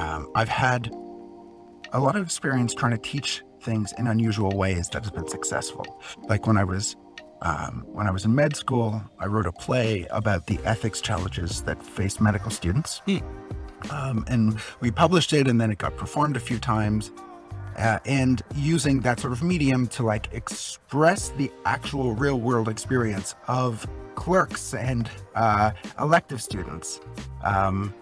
um, I've had a lot of experience trying to teach things in unusual ways that has been successful. Like when I was um, when I was in med school, I wrote a play about the ethics challenges that face medical students. Um, and we published it, and then it got performed a few times. Uh, and using that sort of medium to like express the actual real world experience of clerks and uh, elective students um,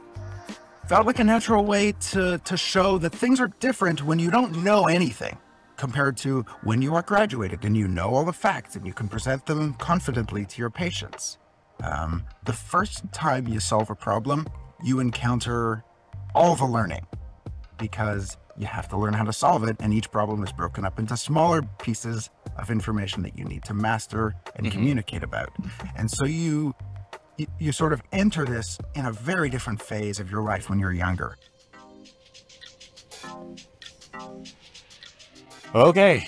felt like a natural way to to show that things are different when you don't know anything compared to when you are graduated and you know all the facts and you can present them confidently to your patients. Um, the first time you solve a problem, you encounter all the learning because you have to learn how to solve it, and each problem is broken up into smaller pieces of information that you need to master and mm-hmm. communicate about. And so you, you you sort of enter this in a very different phase of your life when you're younger. Okay.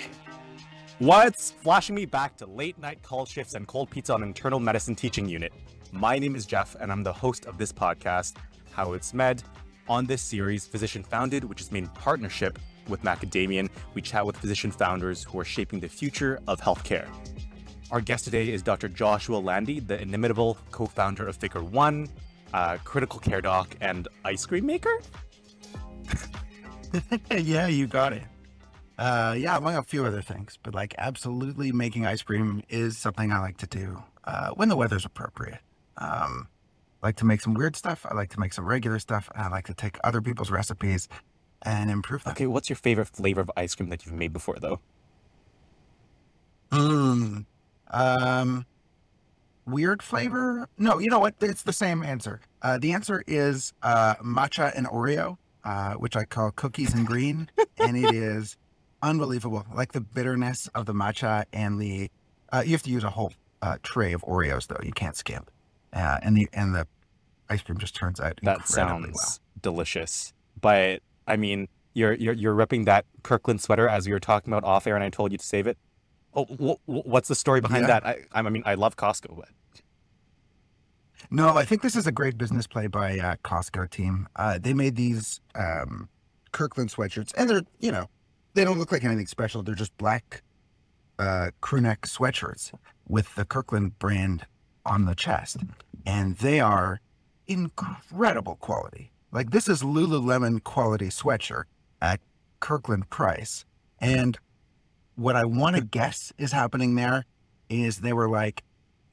What's flashing me back to late night call shifts and cold pizza on internal medicine teaching unit? My name is Jeff, and I'm the host of this podcast, How It's Med. On this series, Physician Founded, which is made in partnership with Macadamian, we chat with physician founders who are shaping the future of healthcare. Our guest today is Dr. Joshua Landy, the inimitable co founder of Figure One, uh, critical care doc, and ice cream maker. yeah, you got it. Uh, yeah, among a few other things, but like absolutely making ice cream is something I like to do uh, when the weather's appropriate. Um, I like to make some weird stuff. I like to make some regular stuff. I like to take other people's recipes and improve them. Okay, what's your favorite flavor of ice cream that you've made before, though? Hmm. Um, weird flavor? No, you know what? It's the same answer. Uh, the answer is uh, matcha and Oreo, uh, which I call cookies and green, and it is unbelievable. Like the bitterness of the matcha and the uh, you have to use a whole uh, tray of Oreos though. You can't skimp. Uh, and the and the ice cream just turns out that sounds well. delicious. But I mean, you're you're you're ripping that Kirkland sweater as we were talking about off air, and I told you to save it. Oh, what's the story behind yeah. that? I I mean, I love Costco, but. No, I think this is a great business play by uh, Costco team. Uh, they made these um, Kirkland sweatshirts, and they're you know they don't look like anything special. They're just black uh, crewneck sweatshirts with the Kirkland brand on the chest, and they are incredible quality. Like this is Lululemon quality sweatshirt at Kirkland price. And what I want to guess is happening there is they were like,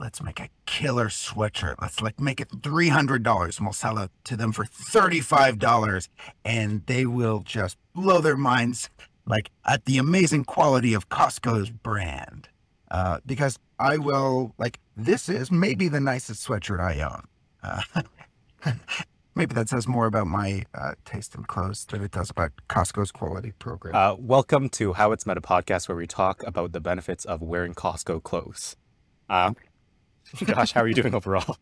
let's make a killer sweatshirt. Let's like make it $300 and we'll sell it to them for $35 and they will just blow their minds like at the amazing quality of Costco's brand. Uh, because I will like this is maybe the nicest sweatshirt I own. Uh, maybe that says more about my uh, taste in clothes than it does about Costco's quality program. Uh, welcome to How It's Meta podcast, where we talk about the benefits of wearing Costco clothes. Uh, gosh, how are you doing overall?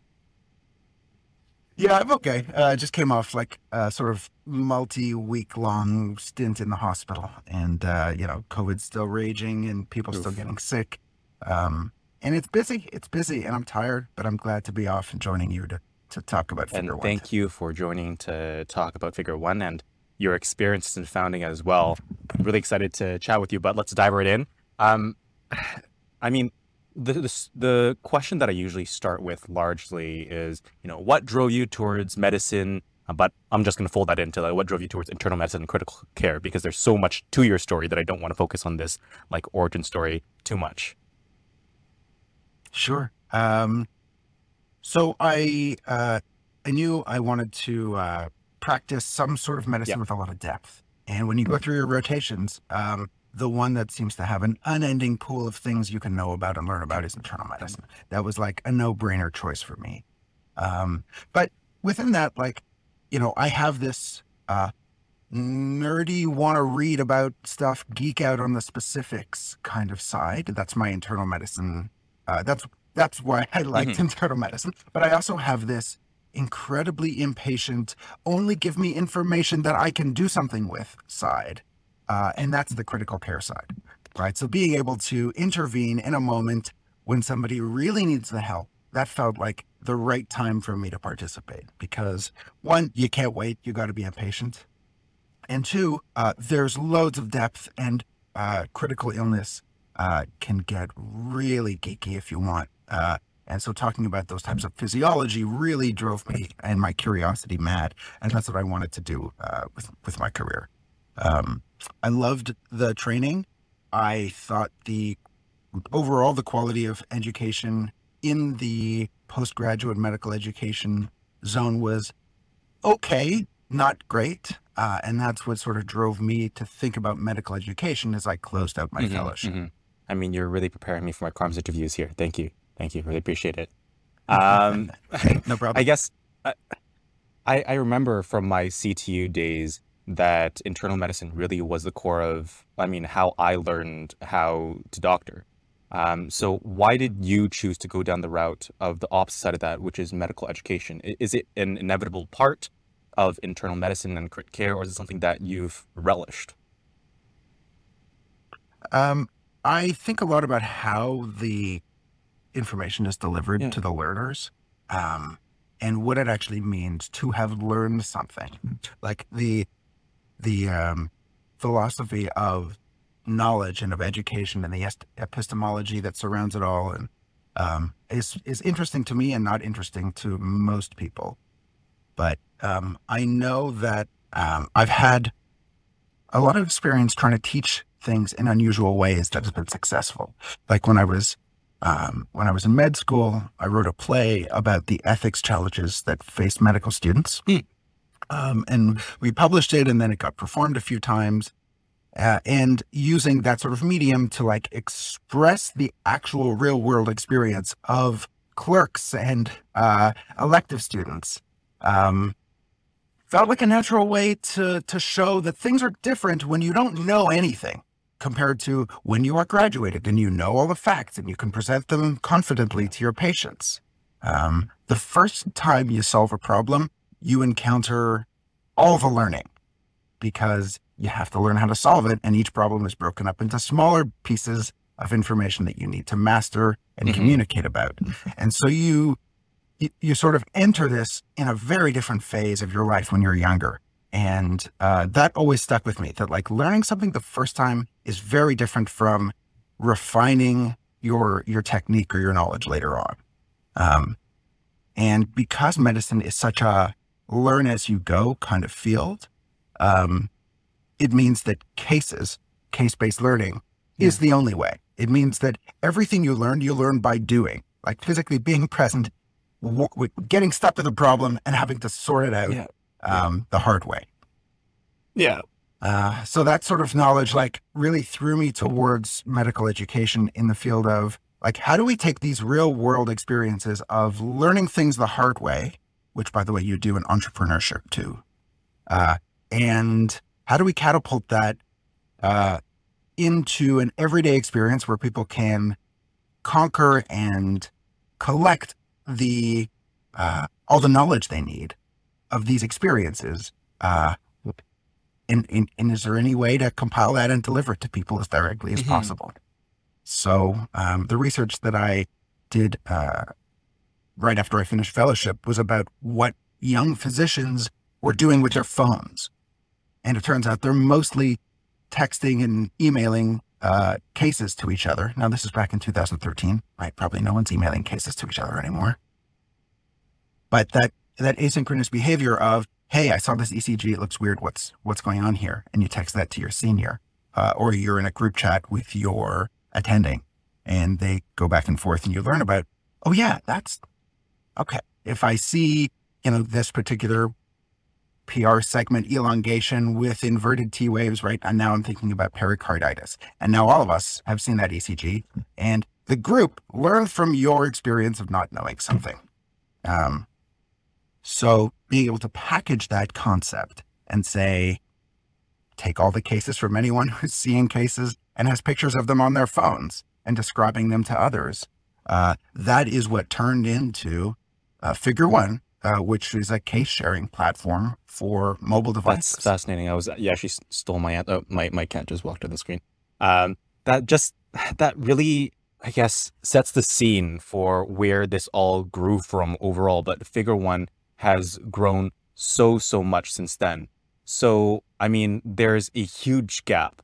Yeah, I'm okay. Uh, I just came off like a sort of multi-week long stint in the hospital, and uh, you know, COVID's still raging, and people Oof. still getting sick. Um, and it's busy. It's busy, and I'm tired, but I'm glad to be off and joining you to to talk about Figure and One. thank you for joining to talk about Figure One and your experiences in founding as well. I'm really excited to chat with you, but let's dive right in. Um, I mean, the, the, the question that I usually start with largely is, you know, what drove you towards medicine? Uh, but I'm just going to fold that into like, what drove you towards internal medicine and critical care because there's so much to your story that I don't want to focus on this like origin story too much. Sure. Um, so I uh, I knew I wanted to uh, practice some sort of medicine yep. with a lot of depth, and when you go through your rotations, um, the one that seems to have an unending pool of things you can know about and learn about is internal medicine. That was like a no brainer choice for me. Um, but within that, like, you know, I have this uh, nerdy, want to read about stuff, geek out on the specifics kind of side. That's my internal medicine. Uh, that's that's why I liked mm-hmm. internal medicine. But I also have this incredibly impatient, only give me information that I can do something with side. Uh, and that's the critical care side, right? So being able to intervene in a moment when somebody really needs the help, that felt like the right time for me to participate because one, you can't wait. You got to be impatient. And two, uh, there's loads of depth, and uh, critical illness uh, can get really geeky if you want. Uh, and so, talking about those types of physiology really drove me and my curiosity mad, and that's what I wanted to do uh, with with my career. Um, I loved the training. I thought the overall the quality of education in the postgraduate medical education zone was okay, not great. Uh, and that's what sort of drove me to think about medical education as I closed out my Mhm, fellowship. mhm. I mean, you're really preparing me for my comms interviews here. Thank you. Thank you. Really appreciate it. Um, no problem. I guess uh, I, I remember from my CTU days that internal medicine really was the core of, I mean, how I learned how to doctor. Um, so why did you choose to go down the route of the opposite side of that, which is medical education? Is it an inevitable part of internal medicine and crit care, or is it something that you've relished? Um, I think a lot about how the information is delivered Yeah. to the learners, um, and what it actually means to have learned something. Like the the um, philosophy of knowledge and of education and the epistemology that surrounds it all, and um, is is interesting to me and not interesting to most people. But um, I know that um, I've had a lot of experience trying to teach things in unusual ways that has been successful. Like when I was um, when I was in med school, I wrote a play about the ethics challenges that faced medical students, Hmm. um, and we published it, and then it got performed a few times. Uh, and using that sort of medium to like express the actual real world experience of clerks and uh, elective students um, felt like a natural way to to show that things are different when you don't know anything compared to when you are graduated and you know all the facts and you can present them confidently to your patients. Um, the first time you solve a problem, you encounter all the learning because you have to learn how to solve it, and each problem is broken up into smaller pieces of information that you need to master and Mhm. communicate about. And so you, you sort of enter this in a very different phase of your life when you're younger. And uh, that always stuck with me that like learning something the first time is very different from refining your your technique or your knowledge later on. Um, and because medicine is such a learn as you go kind of field, um, it means that cases, case based learning, is the only way. It means that everything you learn, you learn by doing, like physically being present, w- w- getting stuck with a problem and having to sort it out Yeah. Um, the hard way. Yeah. Uh, so that sort of knowledge, like, really threw me towards medical education in the field of, like, how do we take these real world experiences of learning things the hard way, which, by the way, you do in entrepreneurship too, uh, and how do we catapult that uh, into an everyday experience where people can conquer and collect the uh, all the knowledge they need of these experiences uh, and, and, and is there any way to compile that and deliver it to people as directly as Mhm. possible? So um, the research that I did uh, right after I finished fellowship was about what young physicians were doing with their phones, and it turns out they're mostly texting and emailing uh, cases to each other. Now this is back in 2013, right? Probably no one's emailing cases to each other anymore. But that that asynchronous behavior of hey, I saw this ECG. It looks weird. What's what's going on here? And you text that to your senior, uh, or you're in a group chat with your attending, and they go back and forth, and you learn about. Oh yeah, that's okay. If I see you know this particular PR segment elongation with inverted T waves, right? And now I'm thinking about pericarditis, and now all of us have seen that ECG, and the group learned from your experience of not knowing something. Um, so being able to package that concept and say, take all the cases from anyone who's seeing cases and has pictures of them on their phones and describing them to others. Uh, that is what turned into uh, Figure One, uh, which is a case sharing platform for mobile devices. That's fascinating. I was you actually stole my oh, my my cat just walked on the screen. Um, that just that really I guess sets the scene for where this all grew from overall. But Figure One has grown so so much since then. So, I mean, there's a huge gap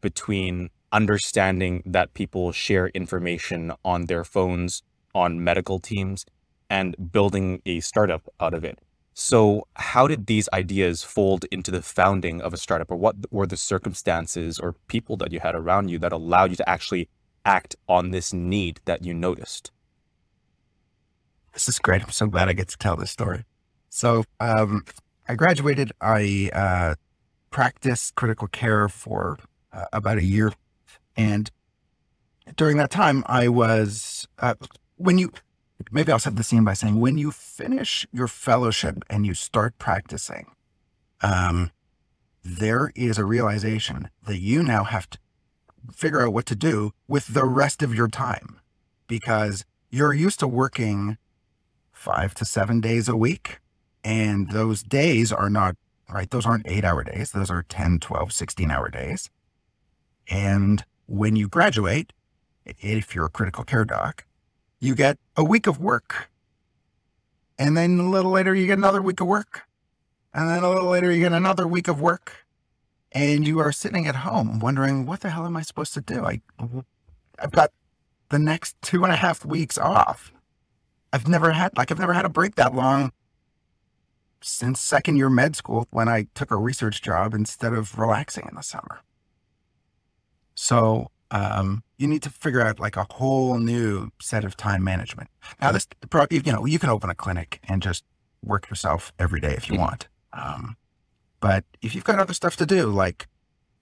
between understanding that people share information on their phones, on medical teams, and building a startup out of it. So, how did these ideas fold into the founding of a startup, or what were the circumstances or people that you had around you that allowed you to actually act on this need that you noticed? This is great. I'm so glad I get to tell this story. So, um, I graduated. I uh, practiced critical care for uh, about a year, and during that time, I was uh, when you maybe I'll set the scene by saying when you finish your fellowship and you start practicing, um, there is a realization that you now have to figure out what to do with the rest of your time because you're used to working five to seven days a week. And those days are not, right? Those aren't eight hour days. Those are 10, 12, 16 hour days. And when you graduate, if you're a critical care doc, you get a week of work. And then a little later, you get another week of work. And then a little later, you get another week of work. And you are sitting at home wondering, what the hell am I supposed to do? I, I've got the next two and a half weeks off. I've never had, like, I've never had a break that long since second year med school when I took a research job instead of relaxing in the summer. So um, you need to figure out like a whole new set of time management. Now, this, you know, you can open a clinic and just work yourself every day if you mm-hmm. want. Um, but if you've got other stuff to do, like,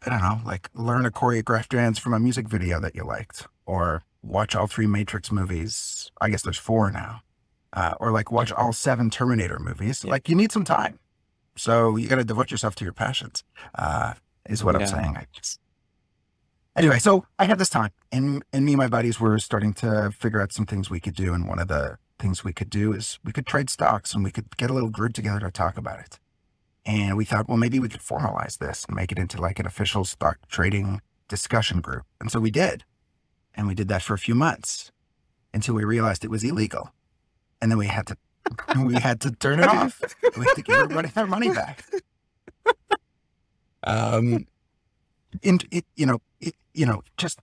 I don't know, like learn a choreographed dance from a music video that you liked, or watch all three Matrix movies. I guess there's four now. Uh, or like watch all seven Terminator movies. Yeah. Like you need some time. So you got to devote yourself to your passions, uh, is what yeah. I'm saying. I just, anyway, so I had this time, and and me and my buddies were starting to figure out some things we could do. And one of the things we could do is we could trade stocks, and we could get a little group together to talk about it. And we thought, well, maybe we could formalize this and make it into like an official stock trading discussion group. And so we did, and we did that for a few months until we realized it was illegal, and then we had to we had to turn it off. We had to give everybody their money back. Um, in it, you know, it, you know, just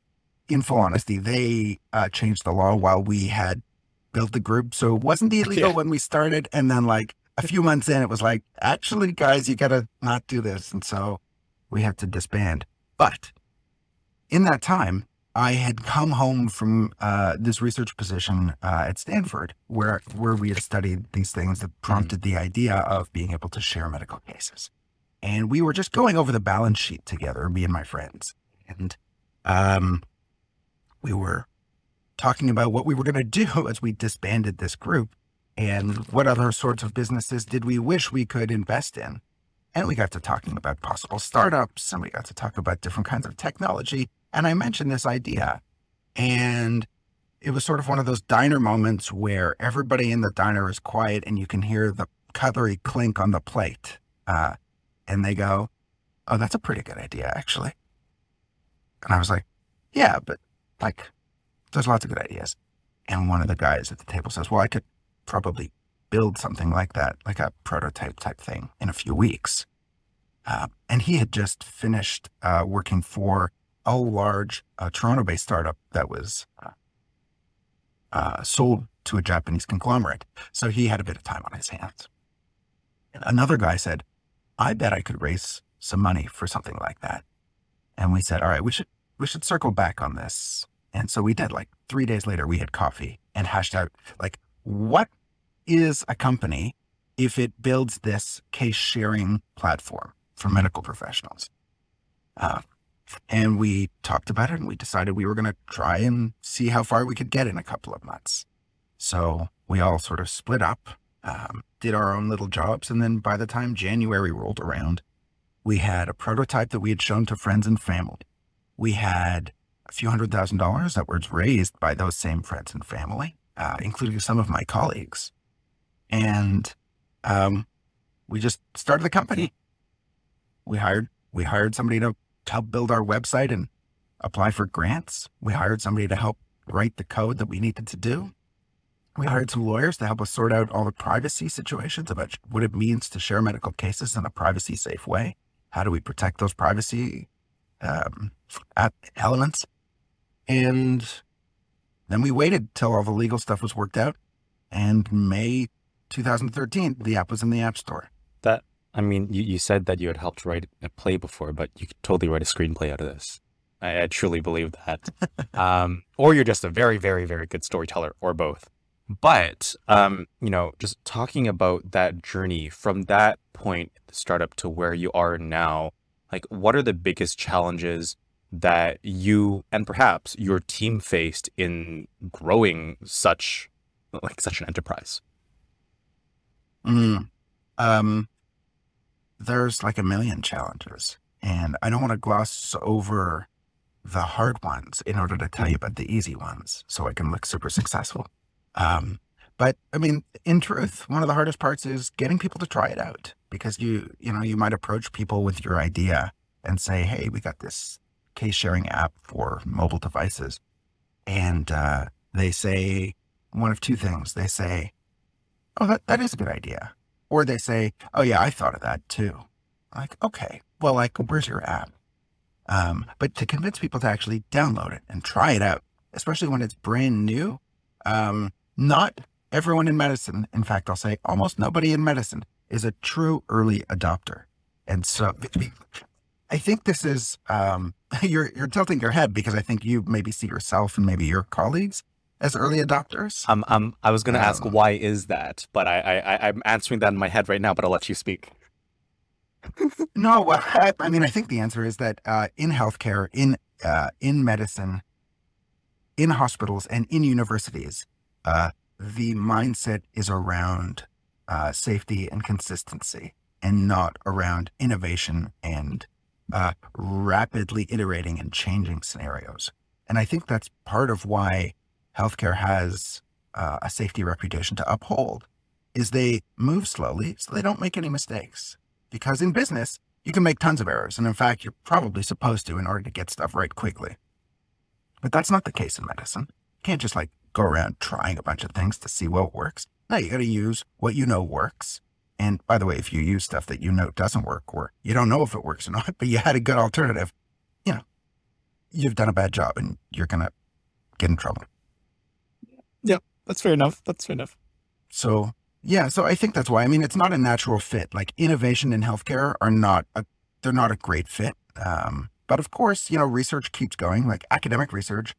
in full honesty, they uh, changed the law while we had built the group, so it wasn't illegal yeah. when we started, and then like a few months in, it was like, actually, guys, you got to not do this, and so we had to disband. But in that time, I had come home from uh, this research position uh, at Stanford, where where we had studied these things that prompted mm-hmm. the idea of being able to share medical cases. And we were just going over the balance sheet together, me and my friends. And um, we were talking about what we were going to do as we disbanded this group and what other sorts of businesses did we wish we could invest in. And we got to talking about possible startups and we got to talk about different kinds of technology. And I mentioned this idea. And it was sort of one of those diner moments where everybody in the diner is quiet and you can hear the cutlery clink on the plate. Uh, and they go, Oh, that's a pretty good idea, actually. And I was like, Yeah, but like, there's lots of good ideas. And one of the guys at the table says, Well, I could probably build something like that, like a prototype type thing, in a few weeks. Uh, and he had just finished uh, working for a large uh, Toronto based startup that was uh, uh, sold to a Japanese conglomerate. So he had a bit of time on his hands. And another guy said, I bet I could raise some money for something like that. And we said, all right, we should, we should circle back on this. And so we did like three days later, we had coffee and hashed out like, what is a company if it builds this case sharing platform for medical professionals? Uh, and we talked about it and we decided we were going to try and see how far we could get in a couple of months. So we all sort of split up um, did our own little jobs. And then by the time January rolled around, we had a prototype that we had shown to friends and family. We had a few hundred thousand dollars that was raised by those same friends and family, uh, including some of my colleagues. And um, we just started the company. We hired we hired somebody to help build our website and apply for grants. We hired somebody to help write the code that we needed to do. we hired some lawyers to help us sort out all the privacy situations about what it means to share medical cases in a privacy safe way. How do we protect those privacy um, elements? And then we waited till all the legal stuff was worked out. And May 2013, the app was in the App Store. That, I mean, you, you said that you had helped write a play before, but you could totally write a screenplay out of this. I, I truly believe that. um, or you're just a very, very, very good storyteller, or both. But, um, you know, just talking about that journey from that point, the startup to where you are now, like, what are the biggest challenges that you and perhaps your team faced in growing such, like, such an enterprise? Mm, um, there's like a million challenges, and I don't want to gloss over the hard ones in order to tell you about the easy ones so I can look super successful. Um, but I mean, in truth, one of the hardest parts is getting people to try it out because you, you know, you might approach people with your idea and say, Hey, we got this case sharing app for mobile devices. And, uh, they say one of two things. They say, Oh, that, that is a good idea. Or they say, Oh yeah, I thought of that too. Like, okay, well, like, where's your app? Um, but to convince people to actually download it and try it out, especially when it's brand new, um, not everyone in medicine, in fact, I'll say almost nobody in medicine is a true early adopter. And so I think this is, um, you're, you're tilting your head because I think you maybe see yourself and maybe your colleagues as early adopters. Um, um, I was going to um, ask why is that, but I, I, I'm answering that in my head right now, but I'll let you speak. no, I, I, mean, I think the answer is that uh, in healthcare, in uh, in medicine, in hospitals, and in universities, uh, the mindset is around uh, safety and consistency and not around innovation and uh, rapidly iterating and changing scenarios. And I think that's part of why healthcare has uh, a safety reputation to uphold is they move slowly so they don't make any mistakes. Because in business, you can make tons of errors. And in fact, you're probably supposed to in order to get stuff right quickly. But that's not the case in medicine. You can't just like go around trying a bunch of things to see what works. No, you got to use what you know works. And by the way, if you use stuff that you know doesn't work or you don't know if it works or not, but you had a good alternative, you know, you've done a bad job and you're going to get in trouble. That's fair enough. That's fair enough. So, yeah, so I think that's why. I mean, it's not a natural fit. Like innovation in healthcare are not a, they're not a great fit. Um, but of course, you know, research keeps going. Like academic research,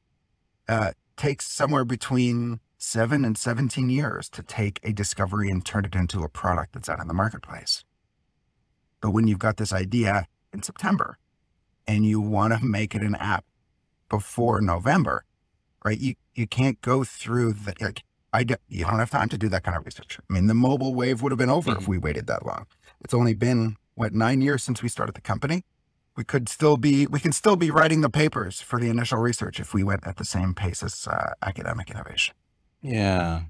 uh, takes somewhere between seven and 17 years to take a discovery and turn it into a product that's out in the marketplace. But when you've got this idea in September and you want to make it an app before November, right? You, you can't go through the, like, I do, you don't have time to do that kind of research. I mean, the mobile wave would have been over mm-hmm. if we waited that long. It's only been, what, nine years since we started the company? we could still be we can still be writing the papers for the initial research if we went at the same pace as uh, academic innovation. Yeah.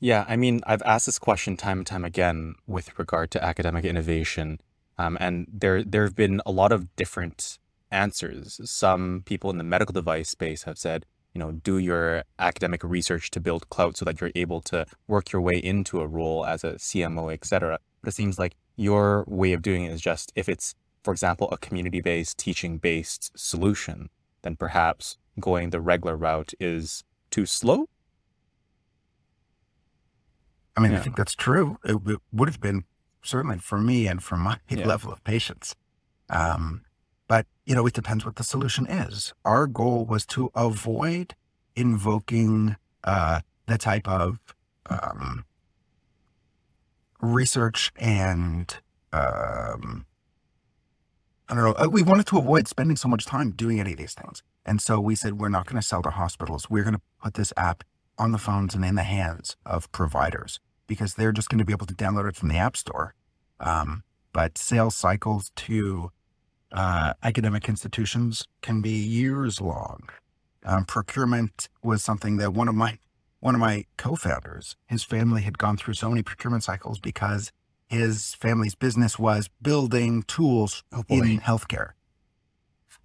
Yeah, I mean, I've asked this question time and time again with regard to academic innovation, um, and there there have been a lot of different answers. Some people in the medical device space have said, you know, do your academic research to build clout so that you're able to work your way into a role as a CMO, et cetera. But it seems like your way of doing it is just if it's for example, a community based, teaching based solution, then perhaps going the regular route is too slow. I mean, yeah. I think that's true. It, it, would have been certainly for me and for my yeah. level of patience. Um, you know, it depends what the solution is. Our goal was to avoid invoking uh, the type of um, research and um, I don't know. Uh, we wanted to avoid spending so much time doing any of these things. And so we said, we're not going to sell to hospitals. We're going to put this app on the phones and in the hands of providers because they're just going to be able to download it from the App Store. Um, but sales cycles to uh, academic institutions can be years long. Um, procurement was something that one of my one of my co-founders, his family had gone through so many procurement cycles because his family's business was building tools oh in healthcare.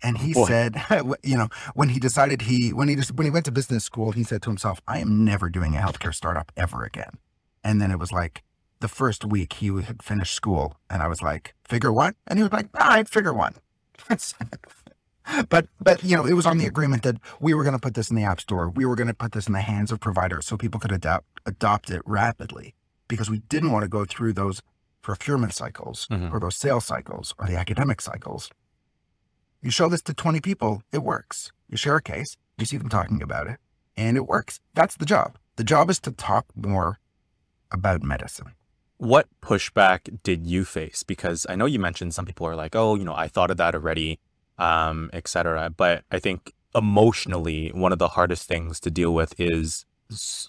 And he Boy. said, you know, when he decided he when he just when he went to business school, he said to himself, "I am never doing a healthcare startup ever again." And then it was like the first week he had finished school, and I was like, "Figure one," and he was like, "All right, figure one." but but you know, it was on the agreement that we were going to put this in the app store, we were going to put this in the hands of providers so people could adapt adopt it rapidly because we didn't want to go through those procurement cycles Mhm. or those sales cycles or the academic cycles. You show this to 20 people, it works. You share a case, you see them talking about it, and it works. That's the job. The job is to talk more about medicine. What pushback did you face? Because I know you mentioned some people are like, oh, you know, I thought of that already, um. But I think emotionally, one of the hardest things to deal with is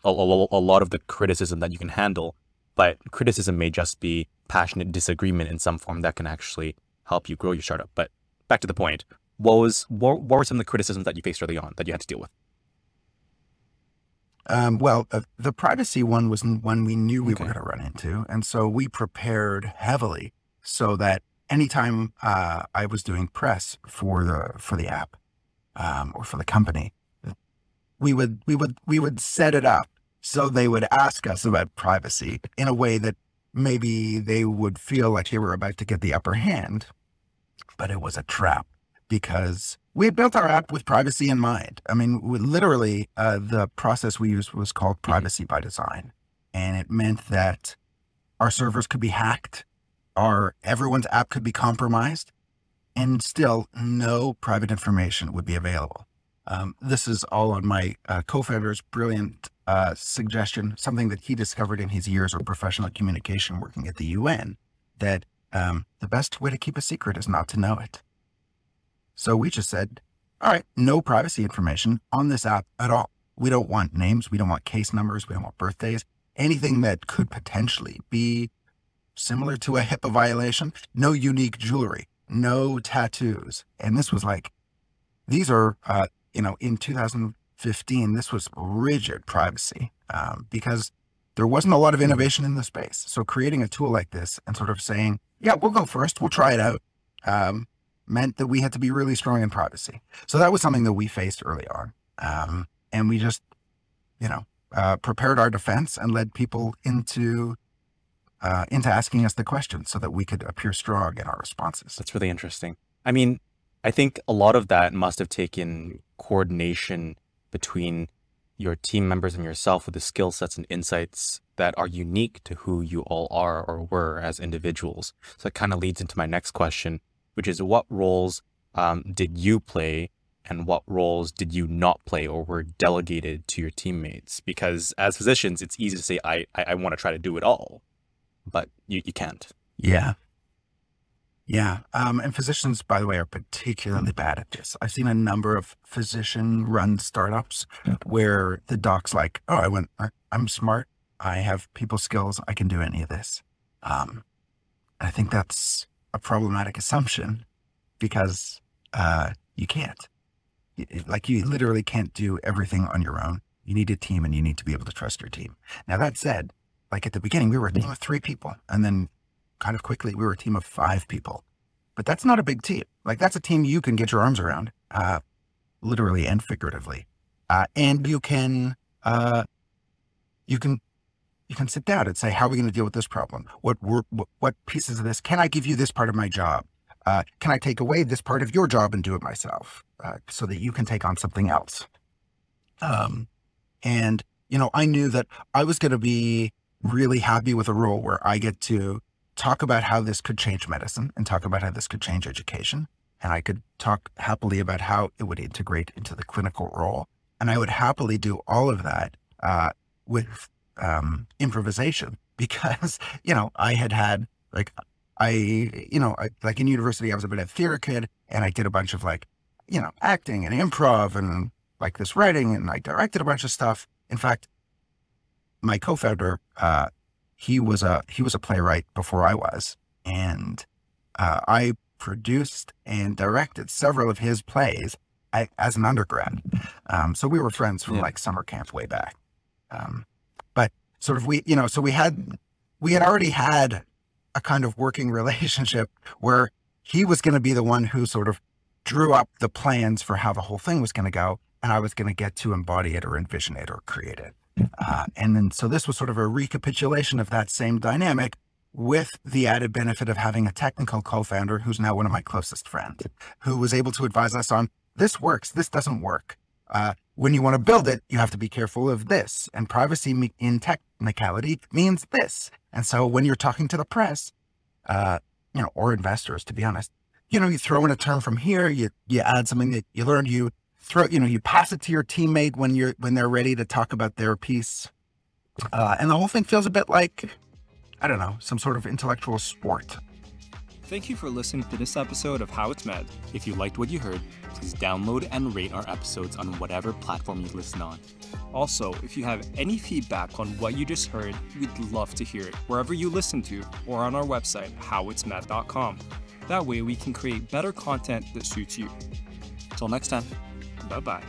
a lot of the criticism that you can handle. But criticism may just be passionate disagreement in some form that can actually help you grow your startup. But back to the point, what was what, what were some of the criticisms that you faced early on that you had to deal with? Um, well, uh, the privacy one was one we knew we Okay. were going to run into. And so we prepared heavily so that anytime uh, I was doing press for the for the app um, or for the company, we would we would we would set it up so they would ask us about privacy in a way that maybe they would feel like they were about to get the upper hand, but it was a trap because we had built our app with privacy in mind. I mean, we, literally, uh, the process we used was called privacy by design, and it meant that our servers could be hacked, our everyone's app could be compromised, and still no private information would be available. Um, this is all on my uh, co-founder's brilliant uh, suggestion, something that he discovered in his years of professional communication working at the UN, that um, the best way to keep a secret is not to know it. So we just said, all right, no privacy information on this app at all. We don't want names. We don't want case numbers. We don't want birthdays. Anything that could potentially be similar to a HIPAA violation. No unique jewelry, no tattoos. And this was like, these are, uh, you know, in 2015, this was rigid privacy um, because there wasn't a lot of innovation in the space. So creating a tool like this and sort of saying, yeah, we'll go first, we'll try it out, um, meant that we had to be really strong in privacy. So that was something that we faced early on. Um, and we just, you know, uh, prepared our defense and led people into uh, into asking us the questions so that we could appear strong in our responses. That's really interesting. I mean, I think a lot of that must have taken coordination between your team members and yourself with the skill sets and insights that are unique to who you all are or were as individuals. So it kind of leads into my next question, which is what roles um, did you play and what roles did you not play or were delegated to your teammates? Because as physicians, it's easy to say, I, I, I want to try to do it all, but you, you can't. Yeah. Yeah. Um, and physicians, by the way, are particularly bad at this. I've seen a number of physician run startups where the doc's like, oh, I went, I'm smart. I have people skills. I can do any of this. Um, I think that's a problematic assumption because uh, you can't. Like, you literally can't do everything on your own. You need a team and you need to be able to trust your team. Now, that said, like at the beginning, we were a team of three people. And then kind of quickly, we were a team of five people. But that's not a big team. Like that's a team you can get your arms around, uh, literally and figuratively, uh, and you can uh, you can you can sit down and say, how are we going to deal with this problem? What what pieces of this can I give you this part of my job? Uh, can I take away this part of your job and do it myself, uh, so that you can take on something else? Um, and you know, I knew that I was going to be really happy with a role where I get to talk about how this could change medicine and talk about how this could change education. And I could talk happily about how it would integrate into the clinical role. And I would happily do all of that uh, with um, improvisation because, you know, I had had like, I, you know, I, like in university, I was a bit of a theater kid and I did a bunch of like, you know, acting and improv and like this writing and I directed a bunch of stuff. In fact, my co-founder, uh, he was a he was a playwright before I was, and uh, I produced and directed several of his plays as an undergrad. Um, so we were friends from Yeah. like summer camp way back. Um, sort of we, you know, so we had we had already had a kind of working relationship where he was going to be the one who sort of drew up the plans for how the whole thing was going to go, and I was going to get to embody it or envision it or create it. Uh, and then, so this was sort of a recapitulation of that same dynamic with the added benefit of having a technical co founder who's now one of my closest friends, who was able to advise us on this works, this doesn't work. Uh, when you want to build it, you have to be careful of this. And privacy in technicality means this. And so when you're talking to the press, uh, you know, or investors, to be honest, you know, you throw in a term from here, you you add something that you learned, you throw, you know, you pass it to your teammate when you're when they're ready to talk about their piece, uh, and the whole thing feels a bit like, I don't know, some sort of intellectual sport. Thank you for listening to this episode of How It's Med. If you liked what you heard, please download and rate our episodes on whatever platform you listen on. Also, if you have any feedback on what you just heard, we'd love to hear it wherever you listen to or on our website, howitsmed.com. That way, we can create better content that suits you. Till next time, bye bye.